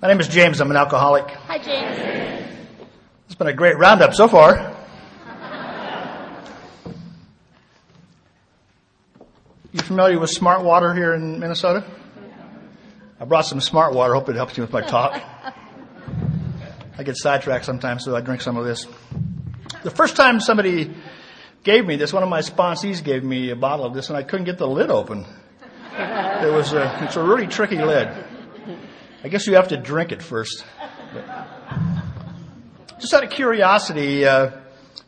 My name is James. I'm an alcoholic. Hi, James. It's been a great roundup so far. You familiar with Smart Water here in Minnesota? I brought some Smart Water. Hope it helps you with my talk. I get sidetracked sometimes, so I drink some of this. The first time somebody gave me this, one of my sponsees gave me a bottle of this, and I couldn't get the lid open. It was a, it's a really tricky lid. I guess you have to drink it first. Just out of curiosity, uh,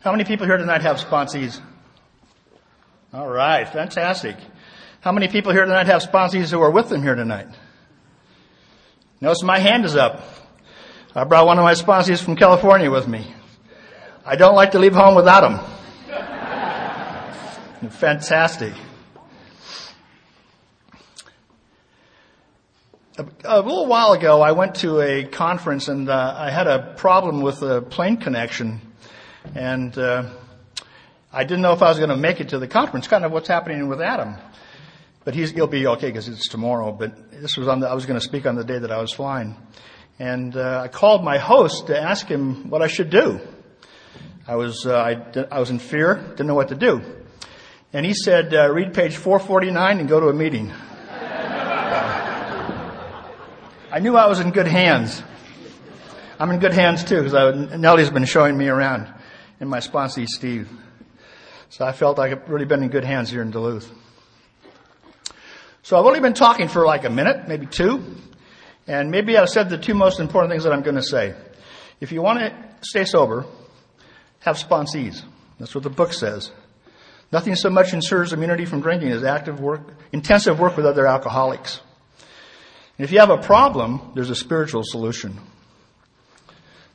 how many people here tonight have sponsees? All right, fantastic. How many people here tonight have sponsees who are with them here tonight? Notice my hand is up. I brought one of my sponsees from California with me. I don't like to leave home without him. Fantastic. A, a, little while ago, I went to a conference and uh, I had a problem with the plane connection, and uh, I didn't know if I was going to make it to the conference. Kind of what's happening with Adam, but he'll be okay because it's tomorrow. But this was on the, I was going to speak on the day that I was flying, and uh, I called my host to ask him what I should do. I was uh, I, I was in fear, didn't know what to do, and he said, uh, "Read page 449 and go to a meeting." I knew I was in good hands. I'm in good hands too because Nellie's been showing me around and my sponsee Steve. So I felt like I've really been in good hands here in Duluth. So I've only been talking for like a minute, maybe two, and maybe I've said the two most important things that I'm going to say. If you want to stay sober, have sponsees. That's what the book says. Nothing so much ensures immunity from drinking as active work, intensive work with other alcoholics. And if you have a problem, there's a spiritual solution.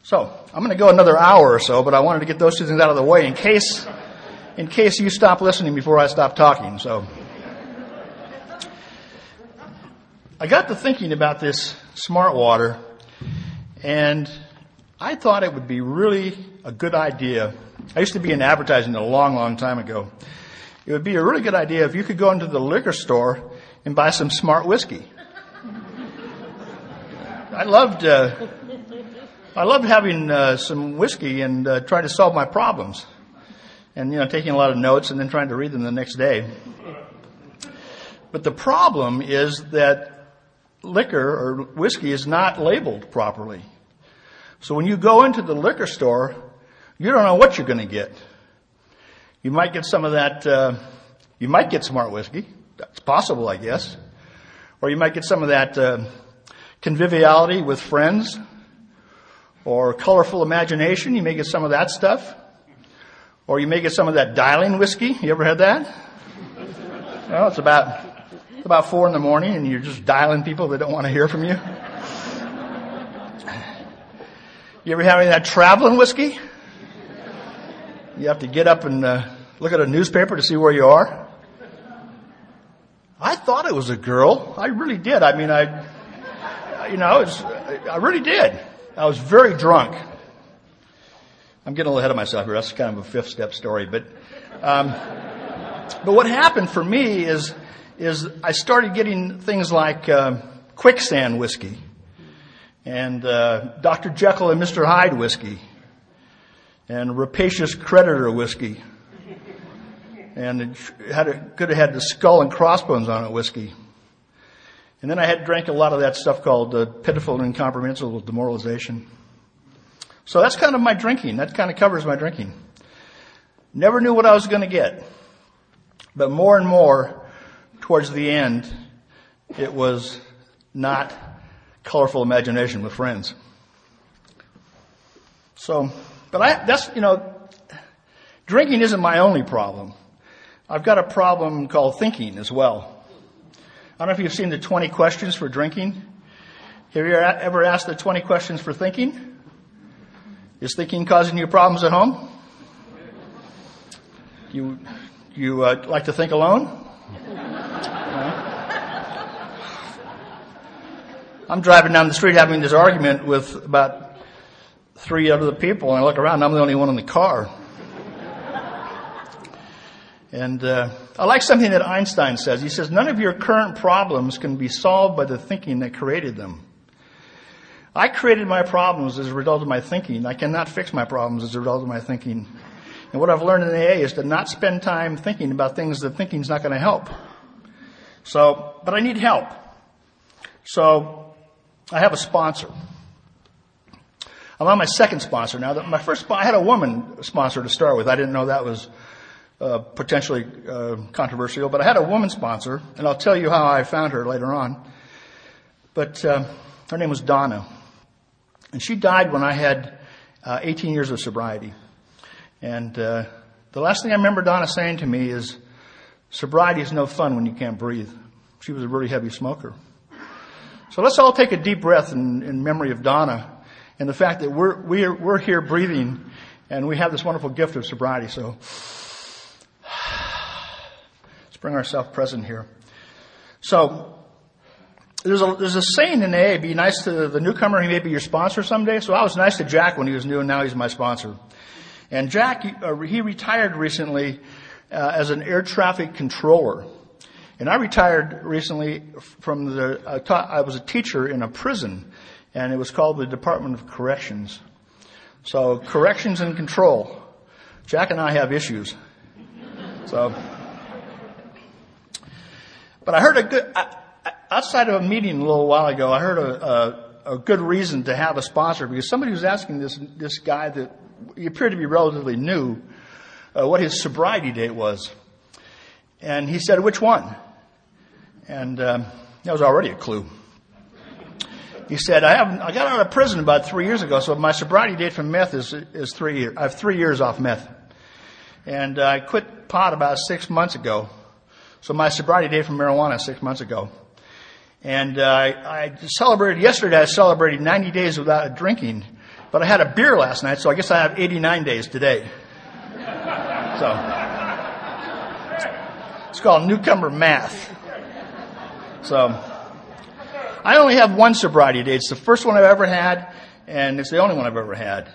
So, I'm going to go another hour or so, but I wanted to get those two things out of the way in case, in case you stop listening before I stop talking. So, I got to thinking about this smart water, and I thought it would be really a good idea. I used to be in advertising a long, long time ago. It would be a really good idea if you could go into the liquor store and buy some smart whiskey. I loved, uh, I loved having uh, some whiskey and uh, trying to solve my problems, and you know, taking a lot of notes and then trying to read them the next day. But the problem is that liquor or whiskey is not labeled properly. So when you go into the liquor store, you don't know what you're going to get. You might get some of that. Uh, you might get smart whiskey. That's possible, I guess. Or you might get some of that uh, conviviality with friends or colorful imagination. You may get some of that stuff. Or you may get some of that dialing whiskey. You ever had that? Well, it's about, it's about four in the morning and you're just dialing people that don't want to hear from you. You ever have any of that traveling whiskey? You have to get up and uh, look at a newspaper to see where you are. I thought it was a girl. I really did. I mean, I, you know, I, was, I really did. I was very drunk. I'm getting a little ahead of myself here. That's kind of a fifth step story, but, um, but what happened for me is, is I started getting things like uh, quicksand whiskey and uh, Dr. Jekyll and Mr. Hyde whiskey and rapacious creditor whiskey and it had a, could have had the skull and crossbones on it whiskey. And then I had drank a lot of that stuff called uh, pitiful and incomprehensible demoralization. So that's kind of my drinking. That kind of covers my drinking. Never knew what I was going to get. But more and more, towards the end, it was not colorful imagination with friends. So, but I, that's, you know, drinking isn't my only problem. I've got a problem called thinking as well. I don't know if you've seen the 20 questions for drinking. Have you ever asked the 20 questions for thinking? Is thinking causing you problems at home? You, you uh, like to think alone? I'm driving down the street having this argument with about three other people, and I look around, I'm the only one in the car. And uh, I like something that Einstein says. He says, none of your current problems can be solved by the thinking that created them. I created my problems as a result of my thinking. I cannot fix my problems as a result of my thinking. And what I've learned in AA is to not spend time thinking about things that thinking's not going to help. So, but I need help. So, I have a sponsor. I'm on my second sponsor now. My first, I had a woman sponsor to start with. I didn't know that was uh, potentially uh, controversial, but I had a woman sponsor, and I'll tell you how I found her later on. But uh, her name was Donna, and she died when I had uh, 18 years of sobriety. And uh, the last thing I remember Donna saying to me is, "Sobriety is no fun when you can't breathe." She was a really heavy smoker. So let's all take a deep breath in, in memory of Donna and the fact that we're, we're, we're here breathing and we have this wonderful gift of sobriety. So let's bring ourselves present here. So there's a, there's a saying in AA, be nice to the newcomer, he may be your sponsor someday. So I was nice to Jack when he was new and now he's my sponsor. And Jack, uh, he retired recently uh, as an air traffic controller. And I retired recently from the, I, taught, I was a teacher in a prison and it was called the Department of Corrections. So corrections and control. Jack and I have issues. So, but I heard a good, outside of a meeting a little while ago, I heard a, a, a good reason to have a sponsor because somebody was asking this, this guy that he appeared to be relatively new, uh, what his sobriety date was. And he said, which one? And um, that was already a clue. He said, I have I got out of prison about three years ago, so my sobriety date from meth is, is three years. I have three years off meth. And uh, I quit pot about six months ago. So my sobriety date from marijuana six months ago. And uh, I, celebrated, yesterday I celebrated 90 days without drinking. But I had a beer last night, so I guess I have 89 days today. So. It's called newcomer math. So. I only have one sobriety date. It's the first one I've ever had, and it's the only one I've ever had.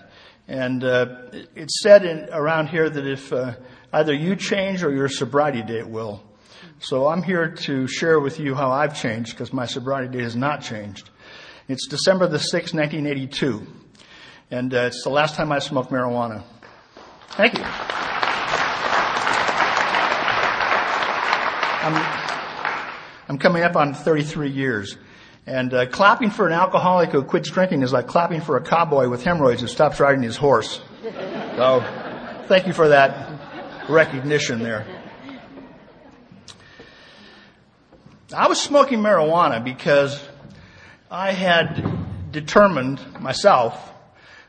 And uh, it's said in, around here that if uh, either you change or your sobriety date will. So I'm here to share with you how I've changed because my sobriety date has not changed. It's December the 6th, 1982. And uh, it's the last time I smoked marijuana. Thank you. I'm, I'm coming up on 33 years. And uh, clapping for an alcoholic who quits drinking is like clapping for a cowboy with hemorrhoids who stops riding his horse. So, thank you for that recognition there. I was smoking marijuana because I had determined myself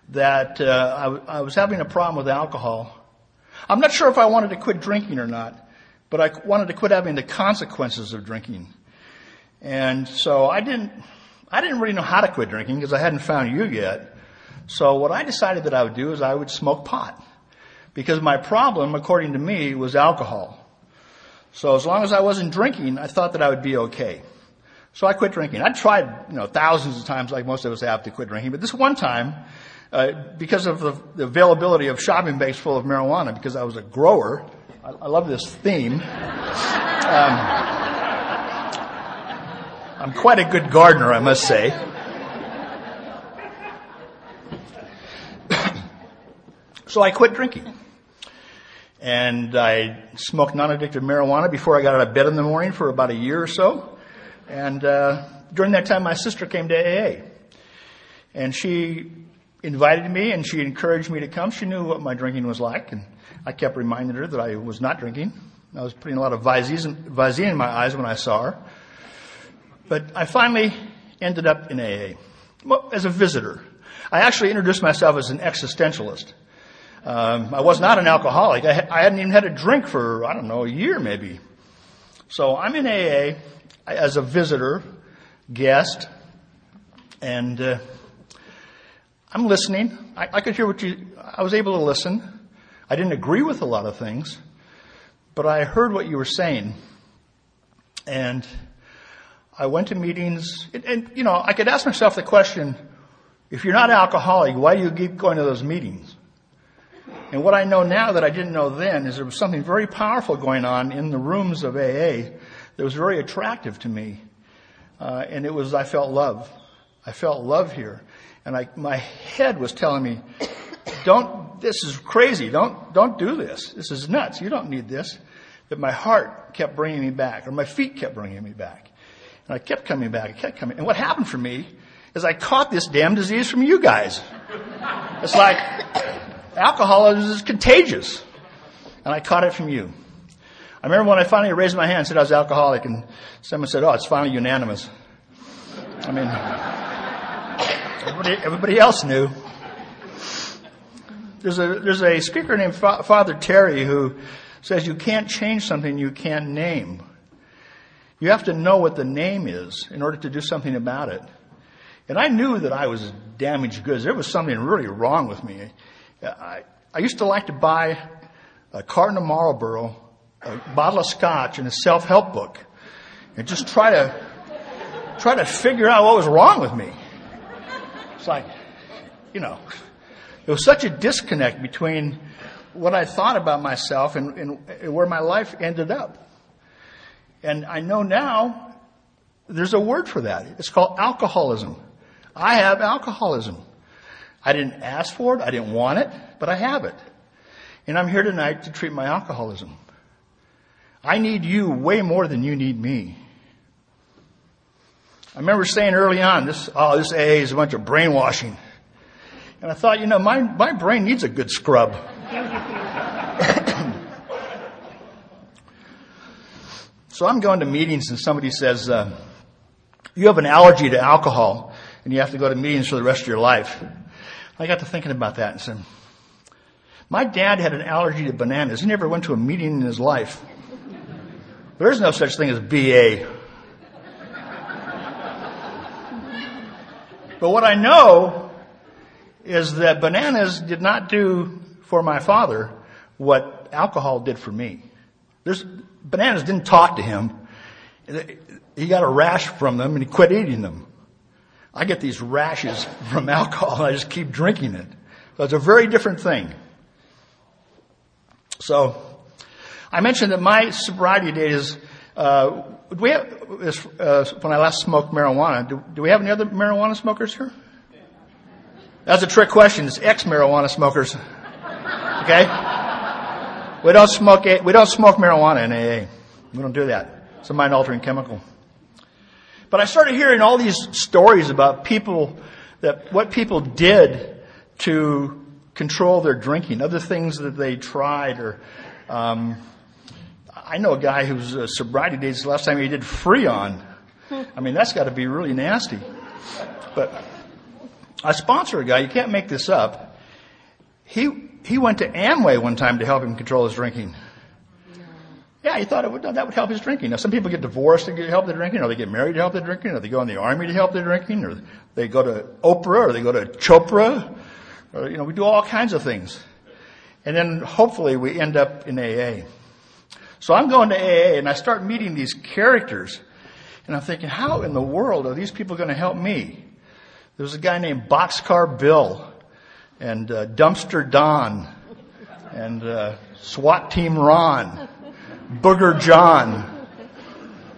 that uh, I, w- I was having a problem with alcohol. I'm not sure if I wanted to quit drinking or not, but I wanted to quit having the consequences of drinking. And so I didn't, I didn't really know how to quit drinking because I hadn't found you yet. So what I decided that I would do is I would smoke pot. Because my problem, according to me, was alcohol. So as long as I wasn't drinking, I thought that I would be okay. So I quit drinking. I tried, you know, thousands of times, like most of us have, to quit drinking. But this one time, uh, because of the, the, availability of shopping bags full of marijuana, because I was a grower, I, I love this theme. Um, I'm quite a good gardener, I must say. so I quit drinking. And I smoked non-addictive marijuana before I got out of bed in the morning for about a year or so. And uh, during that time, my sister came to AA. And she invited me and she encouraged me to come. She knew what my drinking was like. And I kept reminding her that I was not drinking. I was putting a lot of Visine in my eyes when I saw her. But I finally ended up in AA as a visitor. I actually introduced myself as an existentialist. Um, I was not an alcoholic. I, I, hadn't even had a drink for, I don't know, a year maybe. So I'm in AA as a visitor, guest, and uh, I'm listening. I, I could hear what you, I was able to listen. I didn't agree with a lot of things, but I heard what you were saying. And I went to meetings, and, and, you know, I could ask myself the question, if you're not alcoholic, why do you keep going to those meetings? And what I know now that I didn't know then is there was something very powerful going on in the rooms of AA that was very attractive to me. Uh, and it was, I felt love. I felt love here. And I, my head was telling me, don't, this is crazy. Don't, don't do this. This is nuts. You don't need this. But my heart kept bringing me back, or my feet kept bringing me back. And I kept coming back. I kept coming. And what happened for me is I caught this damn disease from you guys. It's like alcoholism is contagious. And I caught it from you. I remember when I finally raised my hand and said I was alcoholic and someone said, oh, it's finally unanimous. I mean, everybody, everybody else knew. There's a, there's a speaker named Father Terry who says you can't change something you can't name. You have to know what the name is in order to do something about it. And I knew that I was damaged goods. There was something really wrong with me. Uh, I, I used to like to buy a carton of Marlboro, a bottle of scotch, and a self-help book, and just try to try to figure out what was wrong with me. It's like, you know, there was such a disconnect between what I thought about myself and, and where my life ended up. And I know now there's a word for that. It's called alcoholism. I have alcoholism. I didn't ask for it. I didn't want it, but I have it. And I'm here tonight to treat my alcoholism. I need you way more than you need me. I remember saying early on, this, oh, this AA is a bunch of brainwashing. And I thought, you know, my, my brain needs a good scrub. so I'm going to meetings and somebody says, uh, you have an allergy to alcohol and you have to go to meetings for the rest of your life. I got to thinking about that and said, my dad had an allergy to bananas. He never went to a meeting in his life. There is no such thing as BA. But what I know is that bananas did not do for my father what alcohol did for me. There's, bananas didn't talk to him. He got a rash from them and he quit eating them. I get these rashes from alcohol I just keep drinking it. So it's a very different thing. So, I mentioned that my sobriety date is, uh, we have, is, uh, when I last smoked marijuana. Do, do we have any other marijuana smokers here? That's a trick question. It's ex-marijuana smokers. Okay? We don't smoke, we don't smoke marijuana in AA. We don't do that. It's a mind altering chemical. But I started hearing all these stories about people that, what people did to control their drinking, other things that they tried or, um, I know a guy whose uh, sobriety days last time he did Freon. I mean, that's got to be really nasty. But I sponsor a guy, you can't make this up. He, he went to Amway one time to help him control his drinking. Yeah, he thought it would, that would help his drinking. Now, some people get divorced to help their drinking, or they get married to help their drinking, or they go in the army to help their drinking, or they go to Oprah, or they go to Chopra, or, you know, we do all kinds of things. And then hopefully we end up in AA. So I'm going to AA and I start meeting these characters and I'm thinking, how in the world are these people going to help me? There was a guy named Boxcar Bill and uh, Dumpster Don and uh, SWAT Team Ron, Booger John,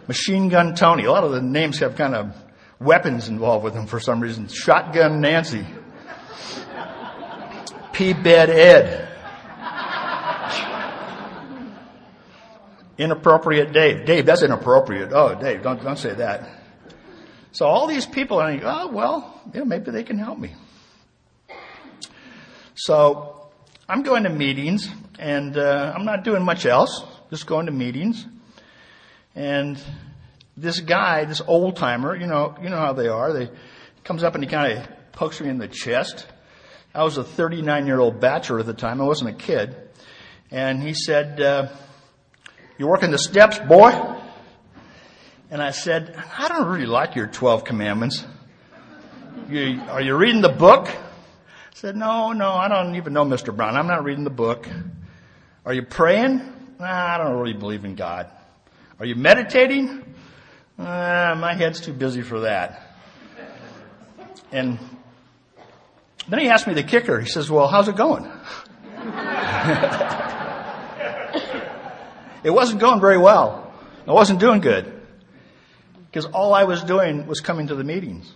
Machine Gun Tony. A lot of the names have kind of weapons involved with them for some reason. Shotgun Nancy. P-Bed Ed. Inappropriate Dave. Dave, that's inappropriate. Oh, Dave, don't, don't say that. So all these people, I think, oh, well, yeah, maybe they can help me. So I'm going to meetings and, uh, I'm not doing much else, just going to meetings. And this guy, this old timer, you know, you know how they are. They comes up and he kind of pokes me in the chest. I was a 39 year old bachelor at the time. I wasn't a kid. And he said, uh, you working the steps, boy? And I said, I don't really like your 12 commandments. You, are you reading the book? I said, no, no, I don't even know Mr. Brown. I'm not reading the book. Are you praying? I don't really believe in God. Are you meditating? My head's too busy for that. And then he asked me the kicker. He says, well, how's it going? it wasn't going very well. I wasn't doing good. Because all I was doing was coming to the meetings.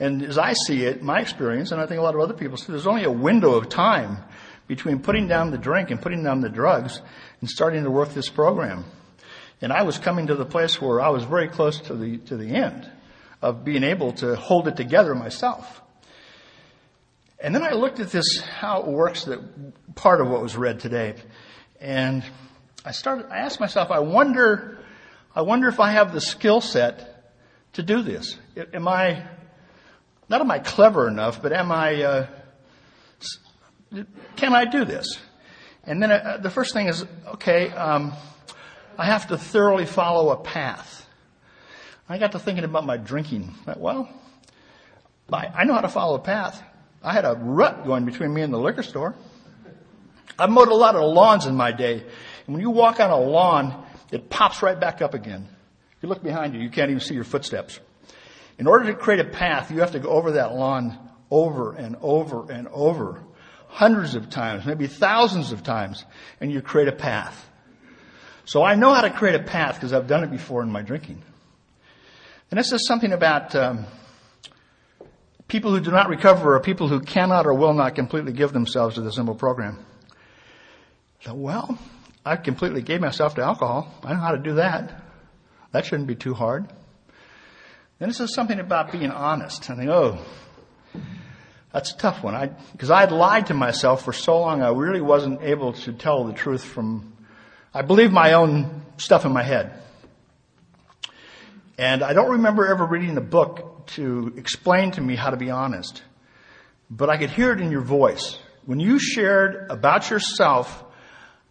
And as I see it, my experience, and I think a lot of other people see, there's only a window of time between putting down the drink and putting down the drugs and starting to work this program. And I was coming to the place where I was very close to the, to the end of being able to hold it together myself. And then I looked at this, how it works, that part of what was read today. And I started, I asked myself, I wonder, I wonder if I have the skill set to do this. Am I, not am I clever enough, but am I, uh, can I do this? And then uh, the first thing is, okay, um, I have to thoroughly follow a path. I got to thinking about my drinking. Well, I know how to follow a path. I had a rut going between me and the liquor store. I've mowed a lot of lawns in my day. And when you walk on a lawn, it pops right back up again. If you look behind you, you can't even see your footsteps. In order to create a path, you have to go over that lawn over and over and over, hundreds of times, maybe thousands of times, and you create a path. So I know how to create a path because I've done it before in my drinking. And this is something about um, people who do not recover or people who cannot or will not completely give themselves to the simple program. So, well, I completely gave myself to alcohol. I know how to do that. That shouldn't be too hard. Then this is something about being honest. I think, oh, that's a tough one. Because I had lied to myself for so long, I really wasn't able to tell the truth from I believe my own stuff in my head. And I don't remember ever reading a book to explain to me how to be honest. But I could hear it in your voice. When you shared about yourself,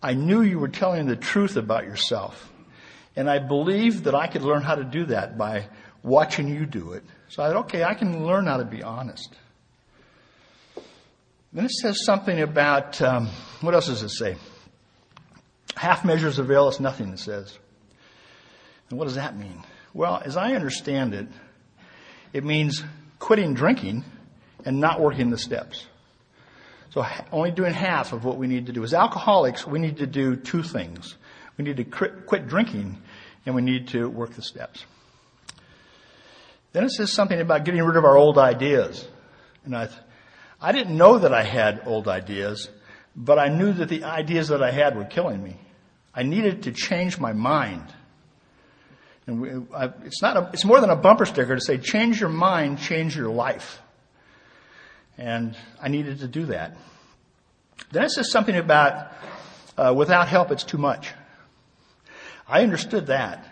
I knew you were telling the truth about yourself. And I believed that I could learn how to do that by watching you do it. So I thought, okay, I can learn how to be honest. Then it says something about, um, what else does it say? Half measures avail us nothing, it says. And what does that mean? Well, as I understand it, it means quitting drinking and not working the steps. So only doing half of what we need to do. As alcoholics, we need to do two things. We need to quit drinking and we need to work the steps. Then it says something about getting rid of our old ideas. And I, I didn't know that I had old ideas but I knew that the ideas that I had were killing me. I needed to change my mind. And we, I, it's not a, it's more than a bumper sticker to say, change your mind, change your life. And I needed to do that. Then it says something about, uh, without help, it's too much. I understood that.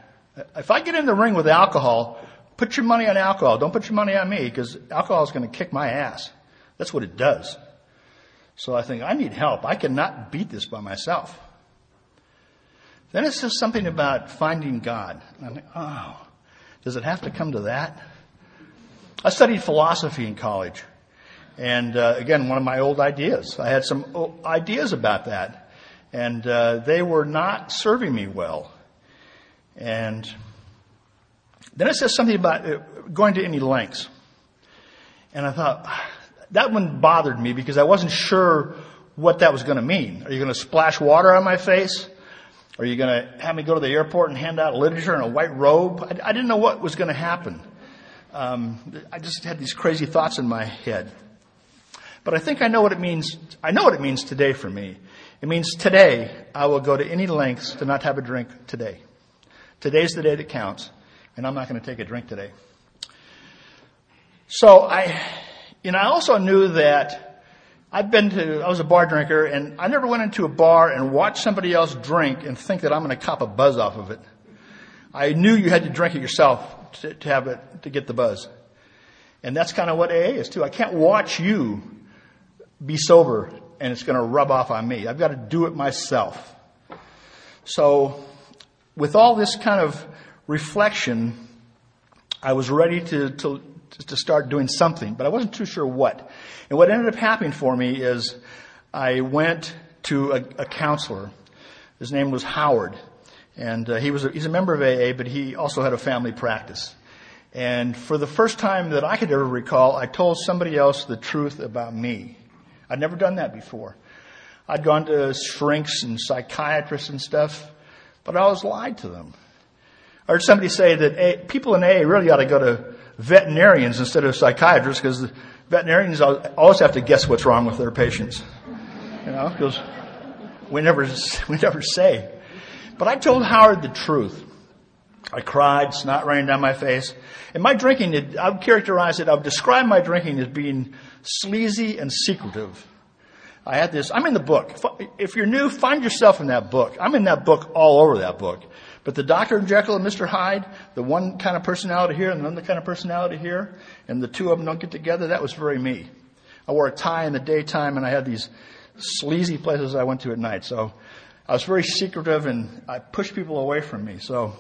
If I get in the ring with alcohol, put your money on alcohol. Don't put your money on me because alcohol is going to kick my ass. That's what it does. So I think, I need help. I cannot beat this by myself. Then it says something about finding God. And I think, oh, does it have to come to that? I studied philosophy in college. And uh, again, one of my old ideas. I had some ideas about that. And uh, they were not serving me well. And then it says something about uh, going to any lengths. And I thought, that one bothered me because I wasn't sure what that was going to mean. Are you going to splash water on my face? Are you going to have me go to the airport and hand out literature in a white robe? I, I didn't know what was going to happen. Um, I just had these crazy thoughts in my head. But I think I know what it means. I know what it means today for me. It means today I will go to any lengths to not have a drink today. Today's the day that counts, and I'm not going to take a drink today. So I, and I also knew that I've been to, I was a bar drinker and I never went into a bar and watched somebody else drink and think that I'm going to cop a buzz off of it. I knew you had to drink it yourself to, to have it, to get the buzz. And that's kind of what AA is too. I can't watch you be sober and it's going to rub off on me. I've got to do it myself. So with all this kind of reflection, I was ready to, to, to start doing something, but I wasn't too sure what. And what ended up happening for me is I went to a, a counselor. His name was Howard. And uh, he was a, he's a member of AA, but he also had a family practice. And for the first time that I could ever recall, I told somebody else the truth about me. I'd never done that before. I'd gone to shrinks and psychiatrists and stuff, but I always lied to them. I heard somebody say that people in AA really ought to go to veterinarians instead of psychiatrists because veterinarians always have to guess what's wrong with their patients. You know, because we never, we never say. But I told Howard the truth. I cried, snot raining down my face. And my drinking, I would characterize it, I would describe my drinking as being sleazy and secretive. I had this, I'm in the book. If you're new, find yourself in that book. I'm in that book all over that book. But the Dr. Jekyll and Mr. Hyde, the one kind of personality here and another kind of personality here, and the two of them don't get together, that was very me. I wore a tie in the daytime and I had these sleazy places I went to at night. So I was very secretive and I pushed people away from me. So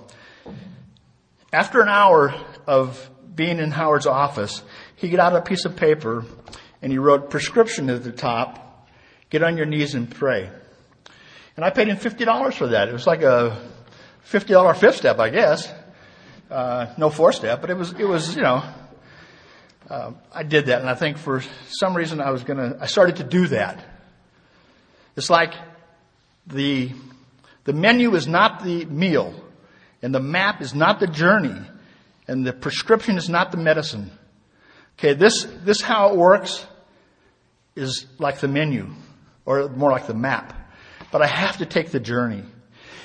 after an hour of being in Howard's office, he got out a piece of paper and he wrote prescription at the top, get on your knees and pray. And I paid him $50 for that. It was like a $50 fifth step, I guess. Uh, no four step, but it was, it was, you know, uh, I did that and I think for some reason I was gonna, I started to do that. It's like the, the menu is not the meal and the map is not the journey and the prescription is not the medicine. Okay, this, this how it works is like the menu or more like the map. But I have to take the journey.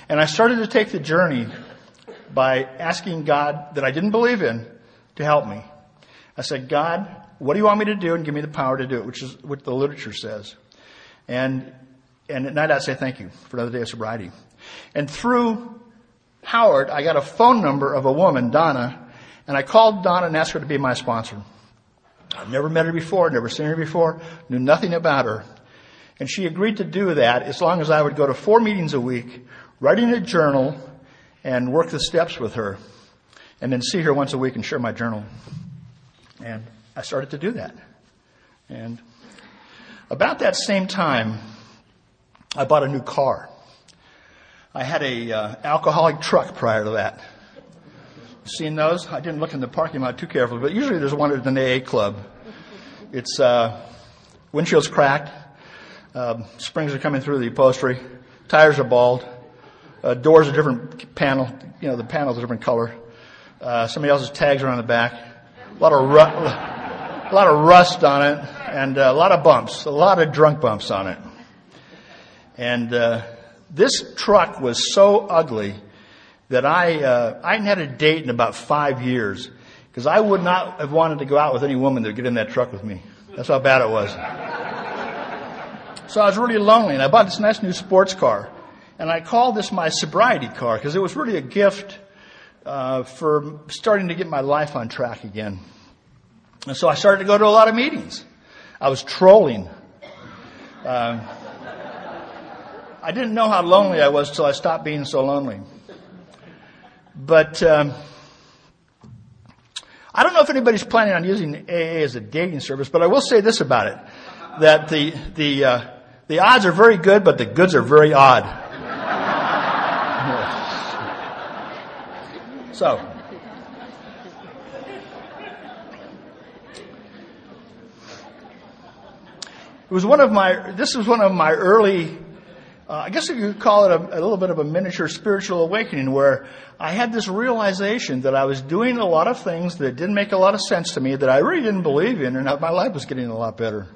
And I started to take the journey by asking God that I didn't believe in to help me. I said, God, what do you want me to do? And give me the power to do it, which is what the literature says. And, and at night I'd say thank you for another day of sobriety. And through Howard, I got a phone number of a woman, Donna, and I called Donna and asked her to be my sponsor. I've never met her before, never seen her before, knew nothing about her. And she agreed to do that as long as I would go to four meetings a week, writing a journal, and work the steps with her. And then see her once a week and share my journal. And I started to do that. And about that same time, I bought a new car. I had a uh, alcoholic truck prior to that. Seen those? I didn't look in the parking lot too carefully, but usually there's one at an AA club. It's uh, windshield's cracked, uh, springs are coming through the upholstery, tires are bald, uh, doors are different panel. You know the panel's a different color. Uh, somebody else's tags are on the back. A lot of ru- a lot of rust on it, and uh, a lot of bumps, a lot of drunk bumps on it. And uh, this truck was so ugly that I uh, I hadn't had a date in about five years because I would not have wanted to go out with any woman that would get in that truck with me. That's how bad it was. So I was really lonely, and I bought this nice new sports car, and I called this my sobriety car because it was really a gift uh, for starting to get my life on track again. And so I started to go to a lot of meetings. I was trolling. Um, I didn't know how lonely I was till I stopped being so lonely. But um, I don't know if anybody's planning on using AA as a dating service, but I will say this about it: that the the uh, the odds are very good, but the goods are very odd. So. It was one of my, this was one of my early uh, I guess you could call it a, a, little bit of a miniature spiritual awakening where I had this realization that I was doing a lot of things that didn't make a lot of sense to me that I really didn't believe in and that my life was getting a lot better.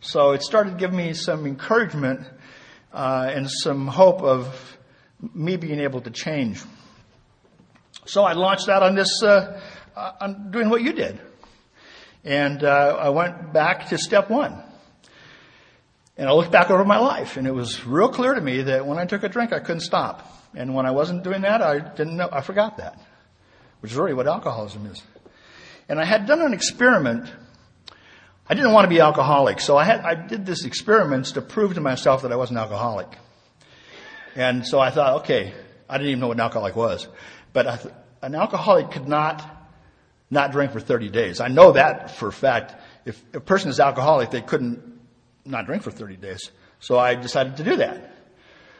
So it started giving me some encouragement uh, and some hope of me being able to change. So I launched out on this, uh, uh on doing what you did. And uh, I went back to step one. And I looked back over my life and it was real clear to me that when I took a drink, I couldn't stop. And when I wasn't doing that, I didn't know, I forgot that, which is really what alcoholism is. And I had done an experiment. I didn't want to be alcoholic, so I had, I did this experiments to prove to myself that I wasn't alcoholic. And so I thought, okay, I didn't even know what an alcoholic was, but th- an alcoholic could not not drink for 30 days. I know that for a fact. If a person is alcoholic, they couldn't not drink for 30 days. So I decided to do that.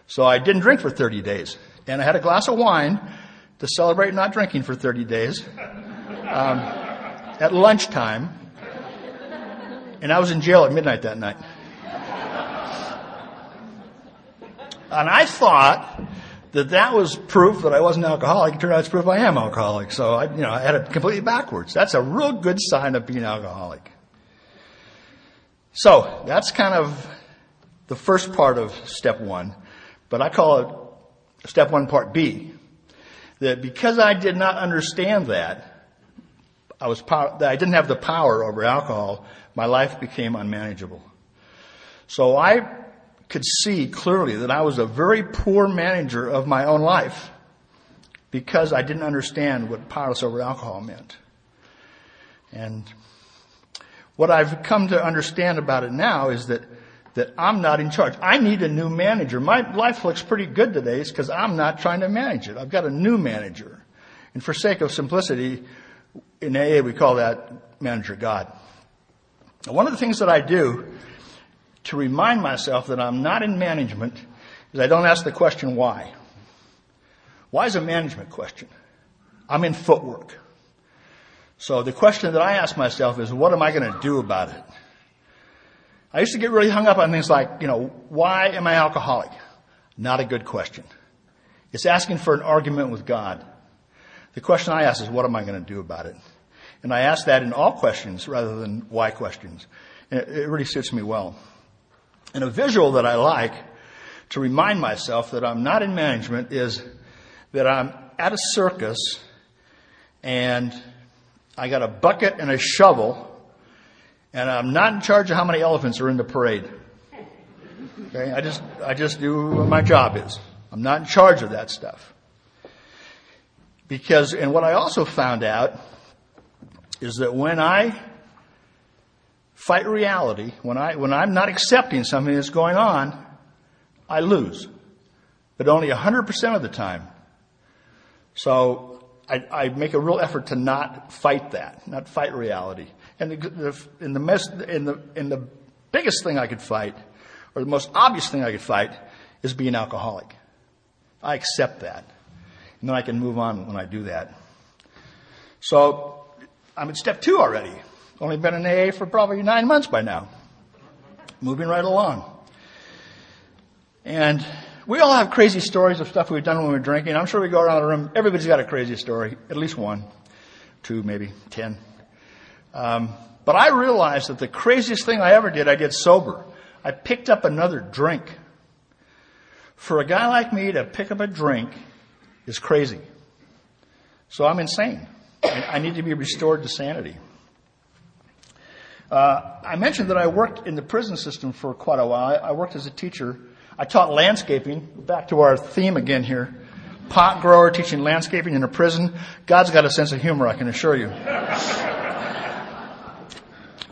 So I didn't drink for 30 days. And I had a glass of wine to celebrate not drinking for 30 days um, at lunchtime. And I was in jail at midnight that night. And I thought that that was proof that I wasn't alcoholic. It turned out it's proof I am alcoholic. So I, you know, I had it completely backwards. That's a real good sign of being alcoholic. So that's kind of the first part of step one, but I call it step one part B. That because I did not understand that, I was that I didn't have the power over alcohol, my life became unmanageable. So I could see clearly that I was a very poor manager of my own life because I didn't understand what powerless over alcohol meant. And what I've come to understand about it now is that that I'm not in charge. I need a new manager. My life looks pretty good today because I'm not trying to manage it. I've got a new manager. And for sake of simplicity, in AA we call that manager God. One of the things that I do to remind myself that I'm not in management is I don't ask the question why. Why is a management question? I'm in footwork. So the question that I ask myself is, what am I going to do about it? I used to get really hung up on things like, you know, why am I alcoholic? Not a good question. It's asking for an argument with God. The question I ask is, what am I going to do about it? And I ask that in all questions rather than why questions. And it really suits me well. And a visual that I like to remind myself that I'm not in management is that I'm at a circus and I got a bucket and a shovel and I'm not in charge of how many elephants are in the parade. Okay, I just, I just do what my job is. I'm not in charge of that stuff. Because, and what I also found out is that when I fight reality, when I, when I'm not accepting something that's going on, I lose. But only 100% of the time. So I, I make a real effort to not fight that, not fight reality. And the, the, the, the, in the biggest thing I could fight, or the most obvious thing I could fight, is being alcoholic. I accept that. And then I can move on when I do that. So I'm at step two already. Only been in AA for probably nine months by now. Moving right along. And we all have crazy stories of stuff we've done when we were drinking. I'm sure we go around the room, everybody's got a crazy story. At least one, two, maybe, ten. Um, but I realized that the craziest thing I ever did, I did sober. I picked up another drink. For a guy like me to pick up a drink is crazy. So I'm insane. I need to be restored to sanity. Uh, I mentioned that I worked in the prison system for quite a while. I, I worked as a teacher. I taught landscaping. Back to our theme again here. Pot grower teaching landscaping in a prison. God's got a sense of humor, I can assure you.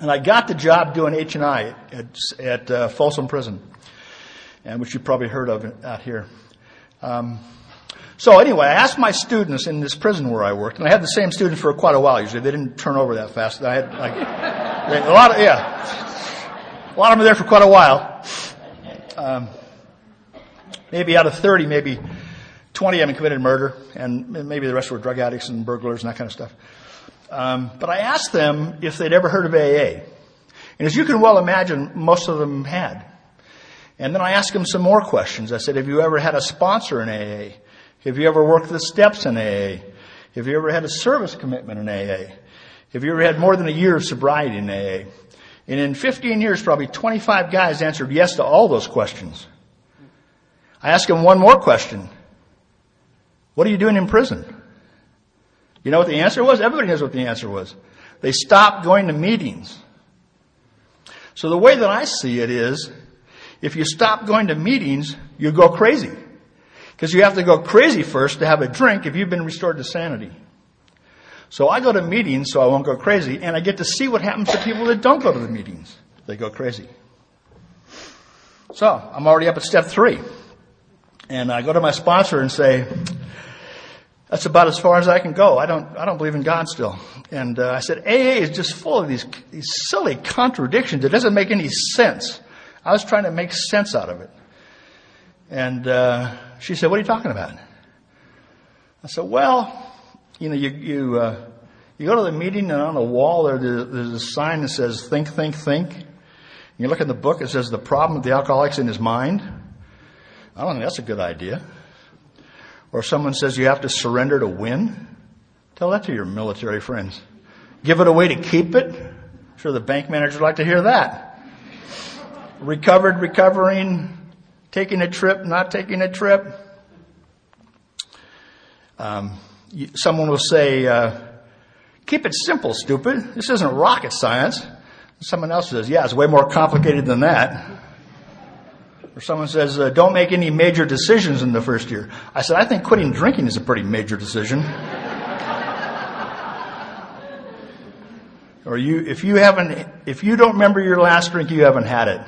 and I got the job doing H and I at, at uh, Folsom Prison, and which you probably heard of out here. Um, so anyway, I asked my students in this prison where I worked, and I had the same students for quite a while. Usually, they didn't turn over that fast. I had like a lot of, yeah. A lot of them are there for quite a while. Um, maybe out of 30, maybe 20 of them committed murder, and maybe the rest were drug addicts and burglars and that kind of stuff. Um, but I asked them if they'd ever heard of AA. And as you can well imagine, most of them had. And then I asked them some more questions. I said, have you ever had a sponsor in AA? Have you ever worked the steps in AA? Have you ever had a service commitment in AA? Have you ever had more than a year of sobriety in AA? And in 15 years, probably 25 guys answered yes to all those questions. I asked them one more question. What are you doing in prison? You know what the answer was? Everybody knows what the answer was. They stopped going to meetings. So the way that I see it is, if you stop going to meetings, you go crazy. Because you have to go crazy first to have a drink if you've been restored to sanity. So I go to meetings so I won't go crazy, and I get to see what happens to people that don't go to the meetings. They go crazy. So I'm already up at step three. And I go to my sponsor and say, that's about as far as I can go. I don't, I don't believe in God still. And uh, I said, AA is just full of these, these silly contradictions. It doesn't make any sense. I was trying to make sense out of it. And uh, she said, what are you talking about? I said, well, you know, you, you, uh, you go to the meeting and on the wall there, there's a sign that says think, think, think. You look in the book, it says the problem of the alcoholic's in his mind. I don't think that's a good idea. Or someone says you have to surrender to win. Tell that to your military friends. Give it away to keep it. I'm sure the bank manager would like to hear that. Recovered, recovering, taking a trip, not taking a trip. Um, someone will say, uh, keep it simple, stupid. This isn't rocket science. Someone else says, yeah, it's way more complicated than that. Or someone says, uh, don't make any major decisions in the first year. I said, I think quitting drinking is a pretty major decision. or you, if you haven't, if you don't remember your last drink, you haven't had it.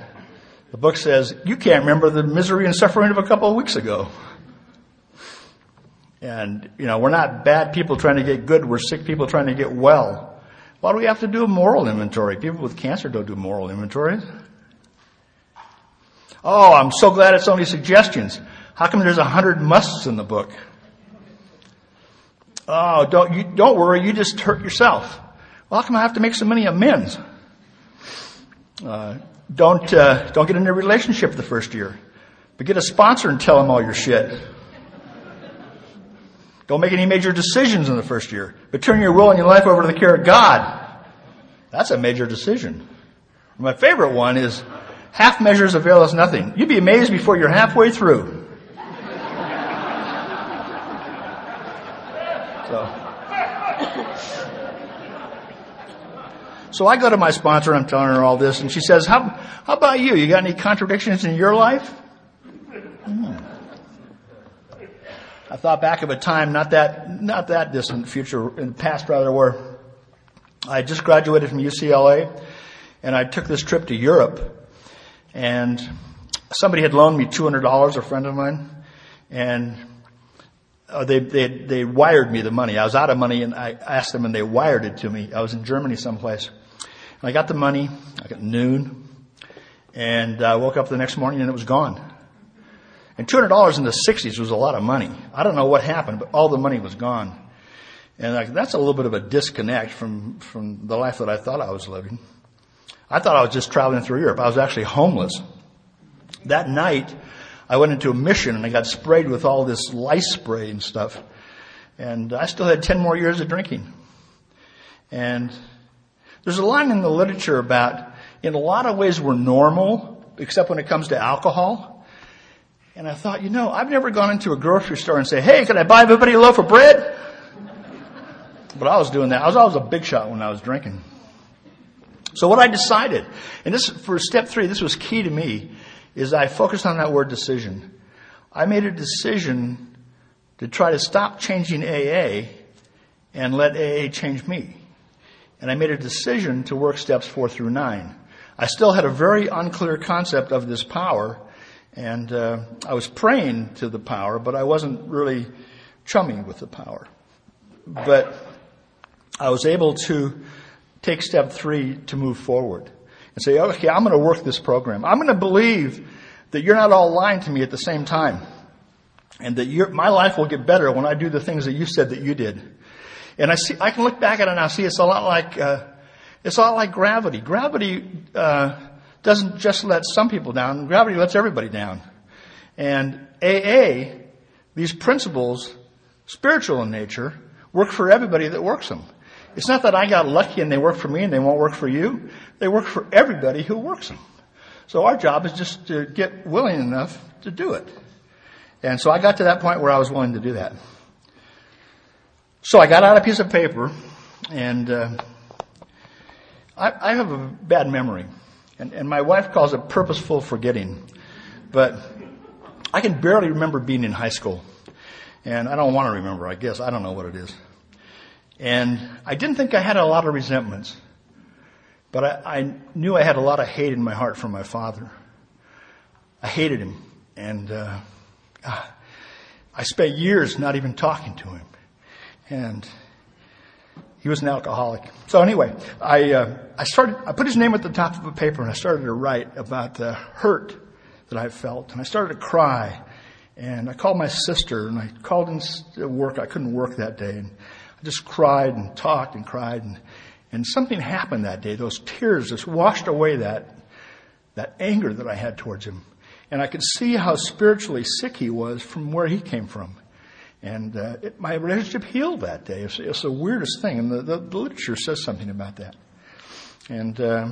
The book says, you can't remember the misery and suffering of a couple of weeks ago. And, you know, we're not bad people trying to get good. We're sick people trying to get well. Why do we have to do a moral inventory? People with cancer don't do moral inventories. Oh, I'm so glad it's only suggestions. How come there's a hundred musts in the book? Oh, don't, you, don't worry, you just hurt yourself. Well, how come I have to make so many amends? Uh, don't, uh, don't get in a relationship the first year. But get a sponsor and tell them all your shit. Don't make any major decisions in the first year, but turn your will and your life over to the care of God. That's a major decision. My favorite one is half measures avail us nothing. You'd be amazed before you're halfway through. So. So I go to my sponsor, I'm telling her all this, and she says, how, how about you? You got any contradictions in your life? Hmm. I thought back of a time, not that, not that distant future, in the past rather, where I just graduated from UCLA and I took this trip to Europe and somebody had loaned me $200, a friend of mine, and uh, they, they, they wired me the money. I was out of money and I asked them and they wired it to me. I was in Germany someplace. And I got the money, I got noon, and I woke up the next morning and it was gone. And $200 in the 60s was a lot of money. I don't know what happened, but all the money was gone. And that's a little bit of a disconnect from, from the life that I thought I was living. I thought I was just traveling through Europe. I was actually homeless. That night, I went into a mission and I got sprayed with all this lice spray and stuff. And I still had 10 more years of drinking. And there's a line in the literature about, in a lot of ways we're normal, except when it comes to alcohol. And I thought, you know, I've never gone into a grocery store and say, hey, can I buy everybody a loaf of bread? But I was doing that. I was always a big shot when I was drinking. So what I decided, and this, for step three, this was key to me, is I focused on that word decision. I made a decision to try to stop changing AA and let AA change me. And I made a decision to work steps four through nine. I still had a very unclear concept of this power, and uh, I was praying to the power, but I wasn't really chumming with the power. But I was able to take step three to move forward and say, okay, I'm going to work this program. I'm going to believe that you're not all lying to me at the same time, and that my life will get better when I do the things that you said that you did. And I see, I can look back at it and I see it's a lot like, uh, it's a lot like gravity. Gravity, uh, doesn't just let some people down. Gravity lets everybody down. And AA, these principles, spiritual in nature, work for everybody that works them. It's not that I got lucky and they work for me and they won't work for you. They work for everybody who works them. So our job is just to get willing enough to do it. And so I got to that point where I was willing to do that. So I got out a piece of paper and uh, I, I have a bad memory. And, and my wife calls it purposeful forgetting. But I can barely remember being in high school. And I don't want to remember, I guess. I don't know what it is. And I didn't think I had a lot of resentments. But I, I knew I had a lot of hate in my heart for my father. I hated him. And uh, I spent years not even talking to him. And he was an alcoholic. So anyway, I uh, I started. I put his name at the top of a paper, and I started to write about the hurt that I felt, and I started to cry. And I called my sister, and I called in work. I couldn't work that day, and I just cried and talked and cried, and and something happened that day. Those tears just washed away that that anger that I had towards him, and I could see how spiritually sick he was from where he came from. And uh, it, my relationship healed that day. It's, it's the weirdest thing, and the, the, the, literature says something about that. And uh,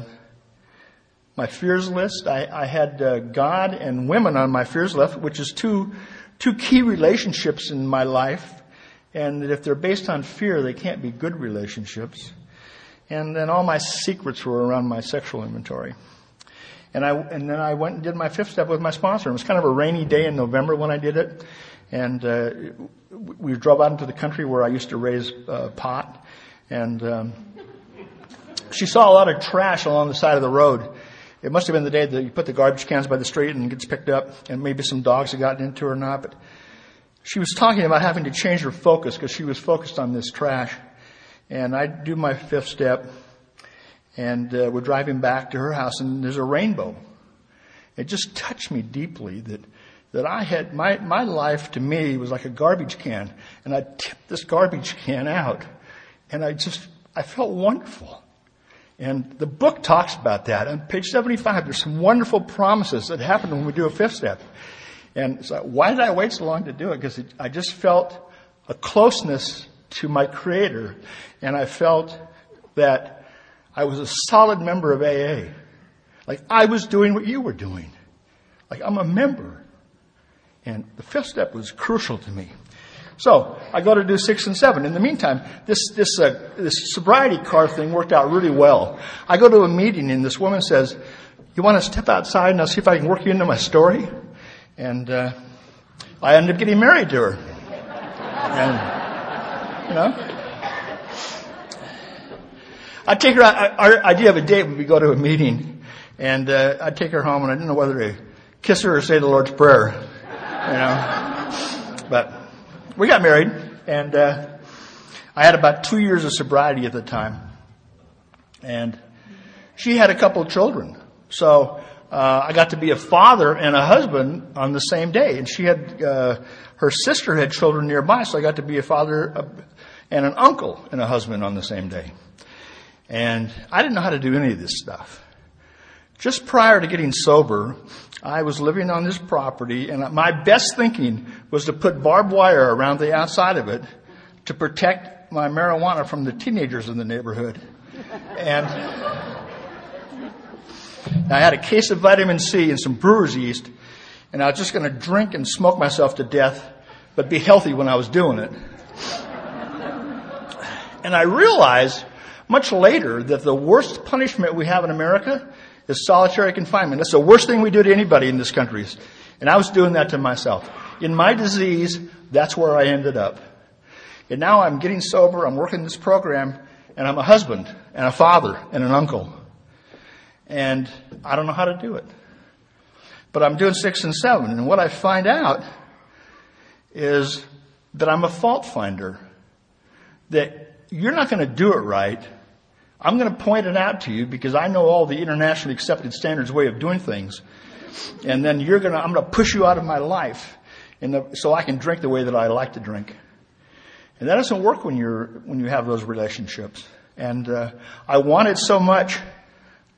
my fears list, I, I had uh, God and women on my fears list, which is two two key relationships in my life. And if they're based on fear, they can't be good relationships. And then all my secrets were around my sexual inventory. And I, and then I went and did my fifth step with my sponsor. It was kind of a rainy day in November when I did it. And, uh, we drove out into the country where I used to raise, uh, pot. And, um, she saw a lot of trash along the side of the road. It must have been the day that you put the garbage cans by the street and it gets picked up and maybe some dogs had gotten into it or not, but she was talking about having to change her focus because she was focused on this trash. And I do my fifth step and uh, we're driving back to her house and there's a rainbow. It just touched me deeply that that I had my my life to me was like a garbage can and I tipped this garbage can out and I just I felt wonderful. And the book talks about that. On page 75, there's some wonderful promises that happen when we do a fifth step. And so why did I wait so long to do it? Because I just felt a closeness to my creator and I felt that I was a solid member of AA. Like I was doing what you were doing. Like I'm a member. And the fifth step was crucial to me. So I go to do six and seven. In the meantime, this this uh, this sobriety car thing worked out really well. I go to a meeting and this woman says, "You want to step outside and I'll see if I can work you into my story?" And uh, I ended up getting married to her. And you know, I'd take her, our idea of a date would be go to a meeting and uh, I'd take her home and I didn't know whether to kiss her or say the Lord's Prayer, you know. But we got married and uh, I had about two years of sobriety at the time. And she had a couple of children. So uh, I got to be a father and a husband on the same day. And she had, uh, her sister had children nearby, so I got to be a father and an uncle and a husband on the same day. And I didn't know how to do any of this stuff. Just prior to getting sober, I was living on this property and my best thinking was to put barbed wire around the outside of it to protect my marijuana from the teenagers in the neighborhood. And I had a case of vitamin C and some brewer's yeast and I was just going to drink and smoke myself to death, but be healthy when I was doing it. And I realized much later that the worst punishment we have in America is solitary confinement. That's the worst thing we do to anybody in this country. And I was doing that to myself. In my disease, that's where I ended up. And now I'm getting sober, I'm working this program, and I'm a husband, and a father, and an uncle. And I don't know how to do it. But I'm doing six and seven, and what I find out is that I'm a fault finder. That you're not going to do it right I'm going to point it out to you because I know all the internationally accepted standards way of doing things. And then you're going to, I'm going to push you out of my life the, so I can drink the way that I like to drink. And that doesn't work when you're, when you have those relationships. And, uh, I wanted so much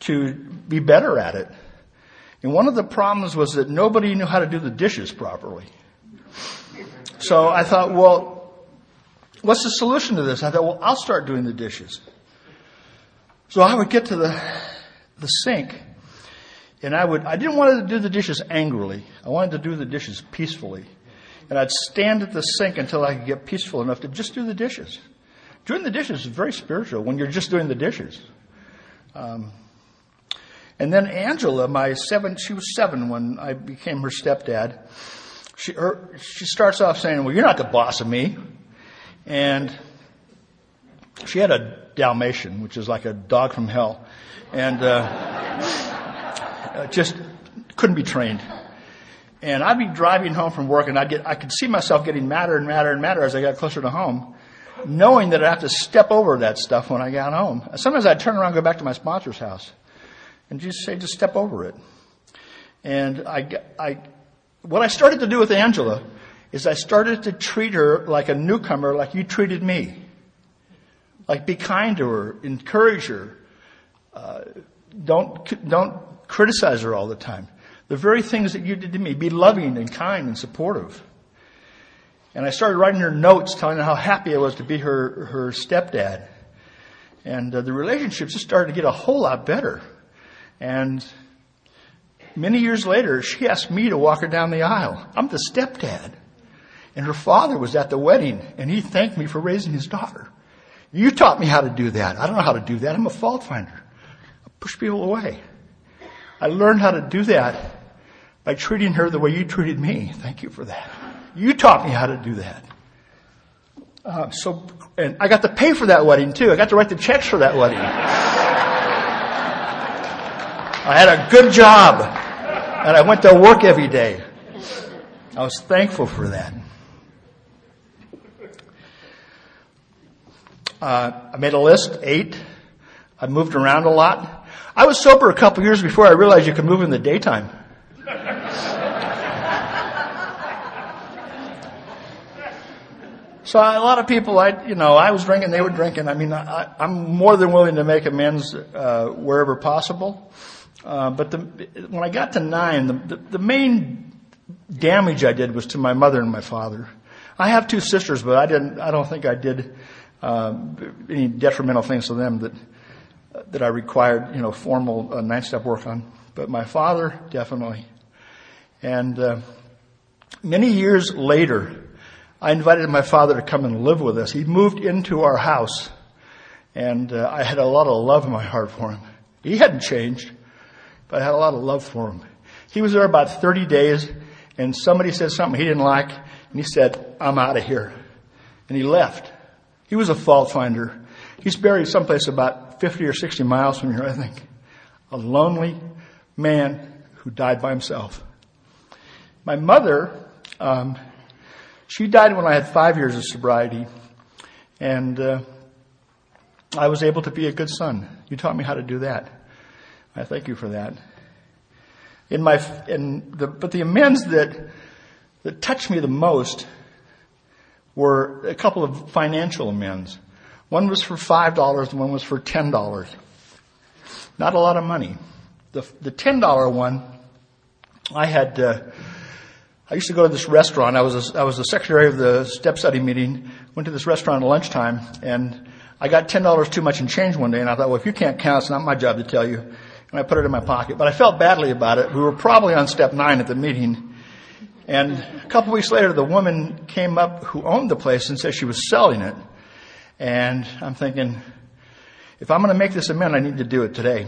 to be better at it. And one of the problems was that nobody knew how to do the dishes properly. So I thought, well, what's the solution to this? I thought, well, I'll start doing the dishes. So I would get to the, the sink and I would, I didn't want to do the dishes angrily. I wanted to do the dishes peacefully. And I'd stand at the sink until I could get peaceful enough to just do the dishes. Doing the dishes is very spiritual when you're just doing the dishes. Um, and then Angela, my seven, she was seven when I became her stepdad. She, her, she starts off saying, well, you're not the boss of me. And she had a Dalmatian, which is like a dog from hell, and uh, just couldn't be trained. And I'd be driving home from work, and I'd get I could see myself getting madder and madder and madder as I got closer to home, knowing that I'd have to step over that stuff when I got home. Sometimes I'd turn around and go back to my sponsor's house, and just say, just step over it. And I, I, what I started to do with Angela is I started to treat her like a newcomer, like you treated me. Like be kind to her, encourage her. Uh, don't, don't criticize her all the time. The very things that you did to me, be loving and kind and supportive. And I started writing her notes telling her how happy I was to be her, her stepdad. And uh, the relationship just started to get a whole lot better. And many years later, she asked me to walk her down the aisle. I'm the stepdad. And her father was at the wedding and he thanked me for raising his daughter. You taught me how to do that. I don't know how to do that. I'm a fault finder. I push people away. I learned how to do that by treating her the way you treated me. Thank you for that. You taught me how to do that. Uh, so, and I got to pay for that wedding too. I got to write the checks for that wedding. I had a good job and I went to work every day. I was thankful for that. Uh, I made a list, eight. I moved around a lot. I was sober a couple years before I realized you could move in the daytime. So a lot of people, I, you know, I was drinking, they were drinking. I mean, I, am more than willing to make amends uh, wherever possible. Uh, but the, when I got to nine, the, the, the, main damage I did was to my mother and my father. I have two sisters, but I didn't. I don't think I did uh, any detrimental things to them that that I required, you know, formal uh, nine-step work on. But my father definitely. And uh, many years later, I invited my father to come and live with us. He moved into our house, and uh, I had a lot of love in my heart for him. He hadn't changed, but I had a lot of love for him. He was there about 30 days, and somebody said something he didn't like, and he said, I'm out of here. And he left. He was a fault finder. He's buried someplace about 50 or 60 miles from here, I think. A lonely man who died by himself. My mother, um, she died when I had five years of sobriety, and uh, I was able to be a good son. You taught me how to do that. I thank you for that. In my, in the, but the amends that that touched me the most were a couple of financial amends. One was for five dollars, and one was for ten dollars. Not a lot of money. The the ten dollar one, I had. Uh, I used to go to this restaurant. I was a, I was the secretary of the step study meeting. Went to this restaurant at lunchtime, and I got ten dollars too much in change one day. And I thought, well, if you can't count, it's not my job to tell you. And I put it in my pocket. But I felt badly about it. We were probably on step nine at the meeting, and a couple weeks later, the woman came up who owned the place and said she was selling it. And I'm thinking, if I'm going to make this amend, I need to do it today.